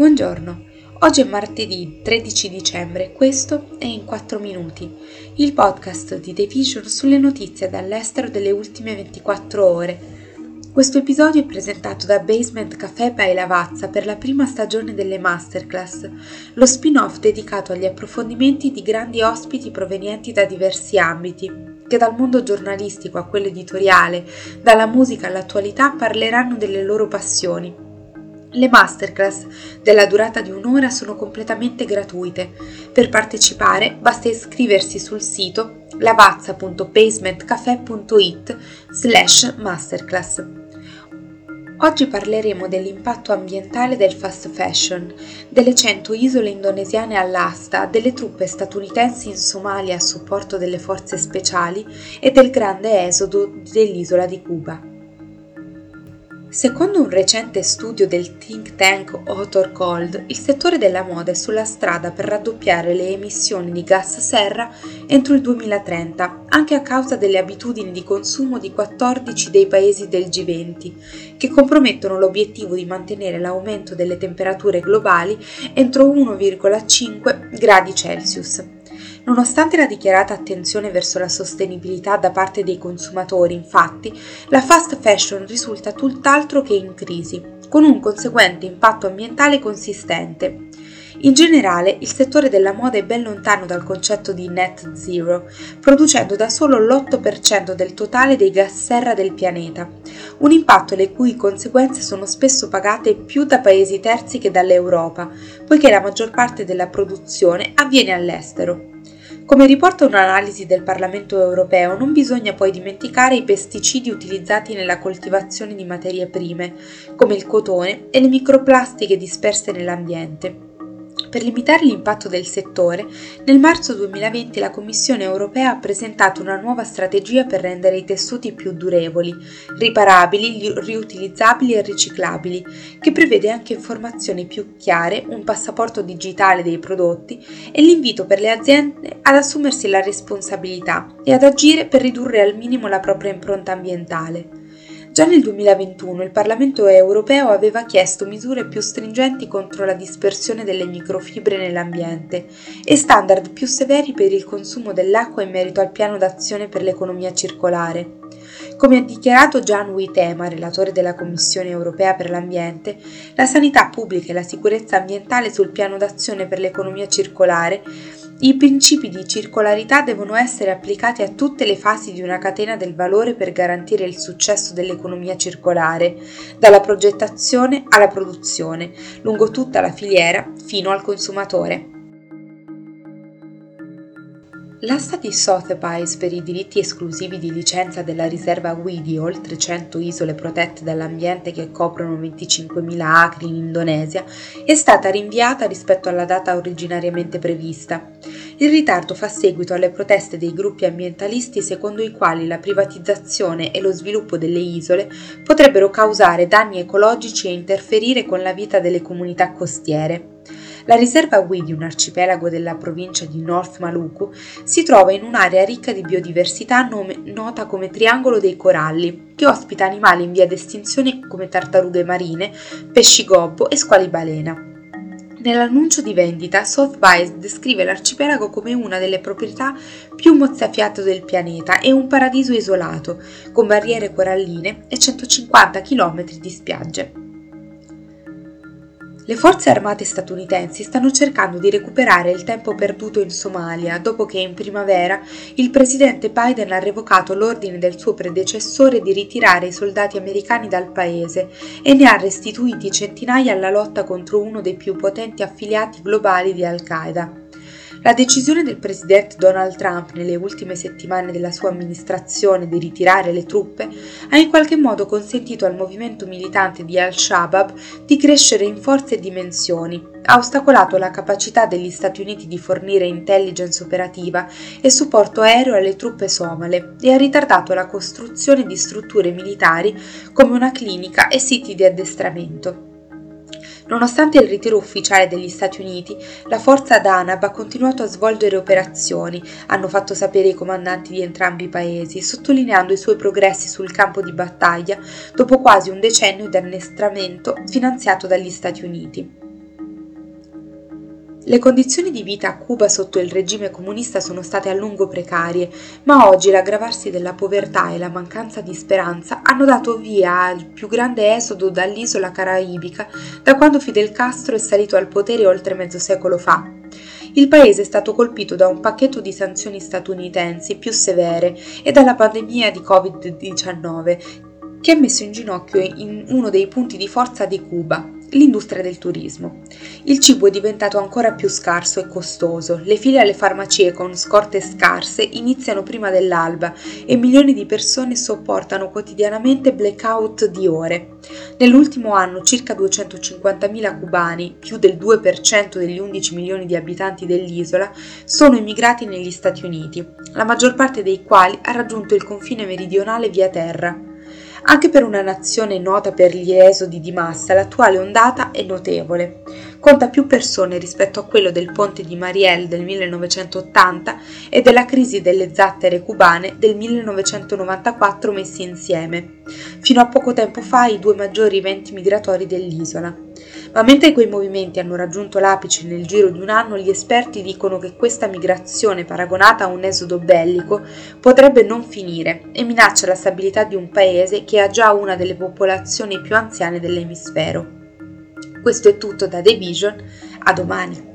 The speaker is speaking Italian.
Buongiorno, oggi è martedì 13 dicembre, questo è In 4 Minuti, il podcast di The Vision sulle notizie dall'estero delle ultime 24 ore. Questo episodio è presentato da Basement Café by Lavazza per la prima stagione delle Masterclass, lo spin-off dedicato agli approfondimenti di grandi ospiti provenienti da diversi ambiti, che dal mondo giornalistico a quello editoriale, dalla musica all'attualità parleranno delle loro passioni le masterclass della durata di un'ora sono completamente gratuite. Per partecipare basta iscriversi sul sito lavazza.basementcafe.it slash masterclass. Oggi parleremo dell'impatto ambientale del fast fashion, delle 100 isole indonesiane all'asta, delle truppe statunitensi in Somalia a supporto delle forze speciali e del grande esodo dell'isola di Cuba. Secondo un recente studio del think tank Author Cold, il settore della moda è sulla strada per raddoppiare le emissioni di gas serra entro il 2030, anche a causa delle abitudini di consumo di 14 dei paesi del G20, che compromettono l'obiettivo di mantenere l'aumento delle temperature globali entro 1,5 gradi Celsius. Nonostante la dichiarata attenzione verso la sostenibilità da parte dei consumatori, infatti, la fast fashion risulta tutt'altro che in crisi, con un conseguente impatto ambientale consistente. In generale, il settore della moda è ben lontano dal concetto di net zero, producendo da solo l'8% del totale dei gas serra del pianeta, un impatto le cui conseguenze sono spesso pagate più da paesi terzi che dall'Europa, poiché la maggior parte della produzione avviene all'estero. Come riporta un'analisi del Parlamento europeo, non bisogna poi dimenticare i pesticidi utilizzati nella coltivazione di materie prime, come il cotone e le microplastiche disperse nell'ambiente. Per limitare l'impatto del settore, nel marzo 2020 la Commissione europea ha presentato una nuova strategia per rendere i tessuti più durevoli, riparabili, riutilizzabili e riciclabili, che prevede anche informazioni più chiare, un passaporto digitale dei prodotti e l'invito per le aziende ad assumersi la responsabilità e ad agire per ridurre al minimo la propria impronta ambientale. Già nel 2021 il Parlamento europeo aveva chiesto misure più stringenti contro la dispersione delle microfibre nell'ambiente e standard più severi per il consumo dell'acqua in merito al piano d'azione per l'economia circolare. Come ha dichiarato Gian Huitema, relatore della Commissione europea per l'ambiente, la sanità pubblica e la sicurezza ambientale sul piano d'azione per l'economia circolare i principi di circolarità devono essere applicati a tutte le fasi di una catena del valore per garantire il successo dell'economia circolare, dalla progettazione alla produzione, lungo tutta la filiera fino al consumatore. L'asta di Sotheby's per i diritti esclusivi di licenza della riserva Widi, oltre 100 isole protette dall'ambiente che coprono 25.000 acri in Indonesia, è stata rinviata rispetto alla data originariamente prevista. Il ritardo fa seguito alle proteste dei gruppi ambientalisti secondo i quali la privatizzazione e lo sviluppo delle isole potrebbero causare danni ecologici e interferire con la vita delle comunità costiere. La riserva Widi, un arcipelago della provincia di North Maluku, si trova in un'area ricca di biodiversità nome, nota come Triangolo dei Coralli, che ospita animali in via d'estinzione come tartarughe marine, pesci gobbo e squali balena. Nell'annuncio di vendita, Sotheby's descrive l'arcipelago come una delle proprietà più mozzafiate del pianeta e un paradiso isolato, con barriere coralline e 150 km di spiagge. Le forze armate statunitensi stanno cercando di recuperare il tempo perduto in Somalia dopo che in primavera il presidente Biden ha revocato l'ordine del suo predecessore di ritirare i soldati americani dal paese e ne ha restituiti centinaia alla lotta contro uno dei più potenti affiliati globali di Al-Qaeda. La decisione del presidente Donald Trump nelle ultime settimane della sua amministrazione di ritirare le truppe ha in qualche modo consentito al movimento militante di Al-Shabaab di crescere in forze e dimensioni, ha ostacolato la capacità degli Stati Uniti di fornire intelligence operativa e supporto aereo alle truppe somale e ha ritardato la costruzione di strutture militari come una clinica e siti di addestramento. Nonostante il ritiro ufficiale degli Stati Uniti, la forza Danab ha continuato a svolgere operazioni, hanno fatto sapere i comandanti di entrambi i paesi, sottolineando i suoi progressi sul campo di battaglia dopo quasi un decennio di annestramento finanziato dagli Stati Uniti. Le condizioni di vita a Cuba sotto il regime comunista sono state a lungo precarie, ma oggi l'aggravarsi della povertà e la mancanza di speranza hanno dato via al più grande esodo dall'isola caraibica da quando Fidel Castro è salito al potere oltre mezzo secolo fa. Il paese è stato colpito da un pacchetto di sanzioni statunitensi più severe e dalla pandemia di Covid-19 che ha messo in ginocchio in uno dei punti di forza di Cuba, l'industria del turismo. Il cibo è diventato ancora più scarso e costoso, le file alle farmacie con scorte scarse iniziano prima dell'alba e milioni di persone sopportano quotidianamente blackout di ore. Nell'ultimo anno circa 250.000 cubani, più del 2% degli 11 milioni di abitanti dell'isola, sono emigrati negli Stati Uniti, la maggior parte dei quali ha raggiunto il confine meridionale via terra. Anche per una nazione nota per gli esodi di massa, l'attuale ondata è notevole. Conta più persone rispetto a quello del ponte di Mariel del 1980 e della crisi delle zattere cubane del 1994 messi insieme. Fino a poco tempo fa i due maggiori eventi migratori dell'isola. Ma mentre quei movimenti hanno raggiunto l'apice nel giro di un anno, gli esperti dicono che questa migrazione, paragonata a un esodo bellico, potrebbe non finire e minaccia la stabilità di un paese che ha già una delle popolazioni più anziane dell'emisfero. Questo è tutto da The Vision, a domani!